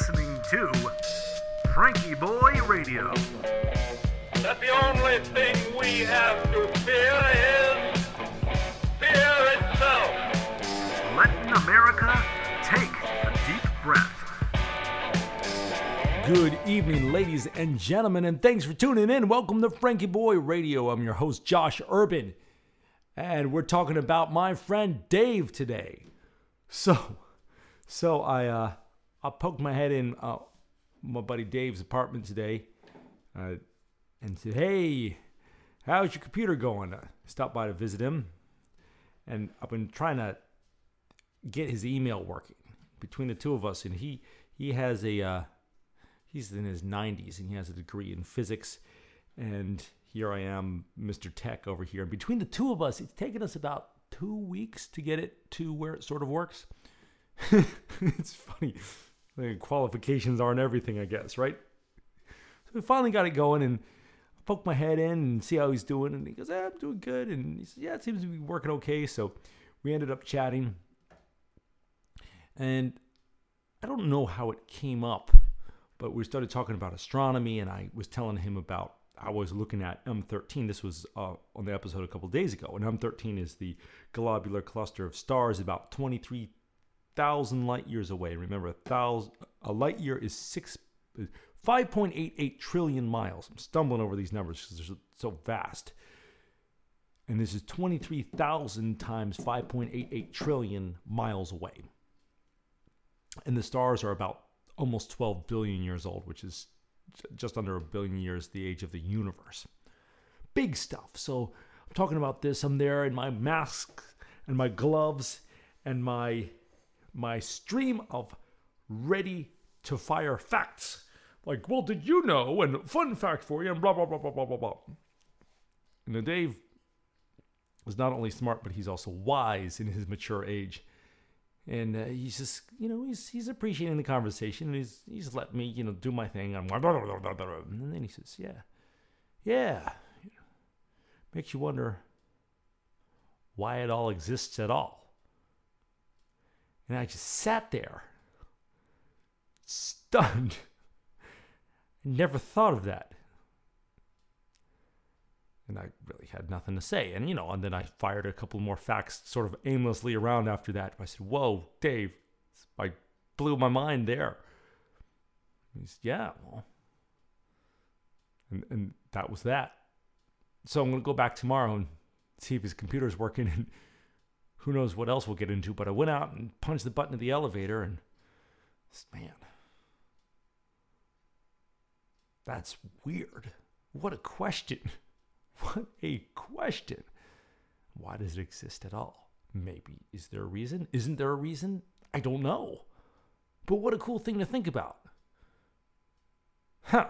listening to FrankieBoi Radio. that the only thing we have to fear is fear itself. Letting America take a deep breath. Good evening, ladies and gentlemen, and thanks for tuning in. Welcome to FrankieBoi Radio. I'm your host, Josh Urban, and we're talking about my friend Dave today. So, so I uh, I poked my head in uh, my buddy Dave's apartment today, uh, and said, "Hey, how's your computer going?" I stopped by to visit him, and I've been trying to get his email working between the two of us, and he he has a uh, he's in his 90s and he has a degree in physics and here i am mr tech over here. And between the two of us it's taken us about two weeks to get it to where it sort of works. It's funny the qualifications aren't everything i guess right? So we finally got it going and I poke my head in and see how he's doing and he goes eh, i'm doing good. And he says yeah it seems to be working okay. So we ended up chatting. And i don't know how it came up but we started talking about astronomy and i was telling him about i was looking at m13 this was uh, on the episode a couple days ago. And m13 is the globular cluster of stars about 23000 light years away remember a thousand a light year is six 5.88 trillion miles i'm stumbling over these numbers because they're so vast and this is 23000 times 5.88 trillion miles away and the stars are about almost 12 billion years old, which is just under a billion years the age of the universe. Big stuff. So I'm talking about this. I'm there in my mask and my gloves and my my stream of ready to fire facts. Like, well, did you know? And fun fact for you, and blah blah blah blah blah blah blah. And then Dave was not only smart, but he's also wise in his mature age and uh, he's just you know he's he's appreciating the conversation and he's he's letting me you know do my thing and then he says yeah yeah makes you wonder why it all exists at all and I just sat there stunned never thought of that and I really had nothing to say. And you know, and then I fired a couple more facts sort of aimlessly around after that. I said, "Whoa, Dave, I blew my mind there." He said, "Yeah, well," and and that was that. So I'm gonna go back tomorrow and see if his computer's working, and who knows what else we'll get into. But I went out and punched the button of the elevator, and man, that's weird. What a question. What a question. Why does it exist at all? Maybe. Is there a reason? Isn't there a reason? I don't know. But what a cool thing to think about. Huh.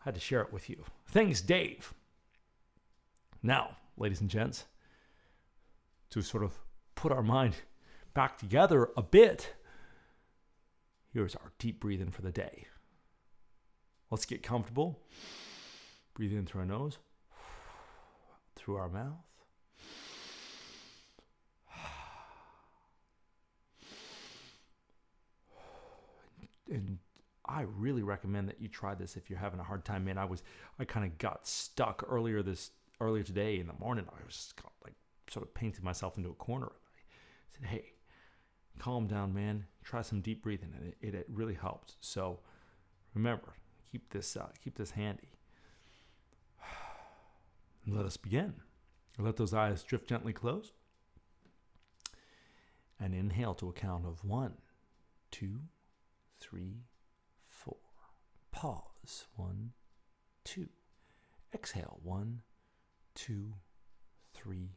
I Had to share it with you. Thanks, Dave. Now, ladies and gents, to sort of put our mind back together a bit, here's our deep breathing for the day. Let's get comfortable. Breathe in through our nose through our mouth. And I really recommend that you try this if you're having a hard time, man. I was I kind of got stuck earlier this earlier today in the morning. I was like sort of painted myself into a corner. I said, "Hey, calm down, man. Try some deep breathing, and it, it, really helps." So remember, keep this uh, keep this handy. Let us begin. Let those eyes drift gently closed. And inhale to a count of one, two, three, four. Pause. One, two. Exhale. One, two, three.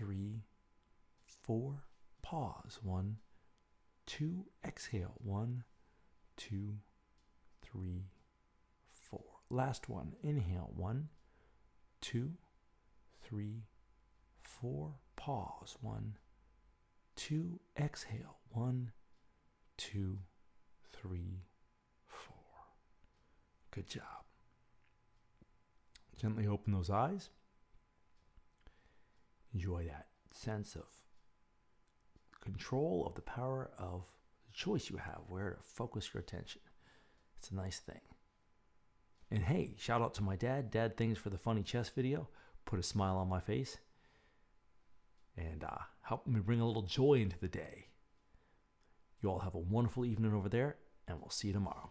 three, four. Pause. One, two. Exhale. One, two, three, four. Last one. Inhale. One, two, three, four. Pause. One, two. Exhale. One, two, three, four. Good job. Gently open those eyes. Enjoy that sense of control of the power of the choice you have where to focus your attention. It's a nice thing. And hey, shout out to my dad. Dad, thanks for the funny chess video. Put a smile on my face and uh, help me bring a little joy into the day. You all have a wonderful evening over there, and we'll see you tomorrow.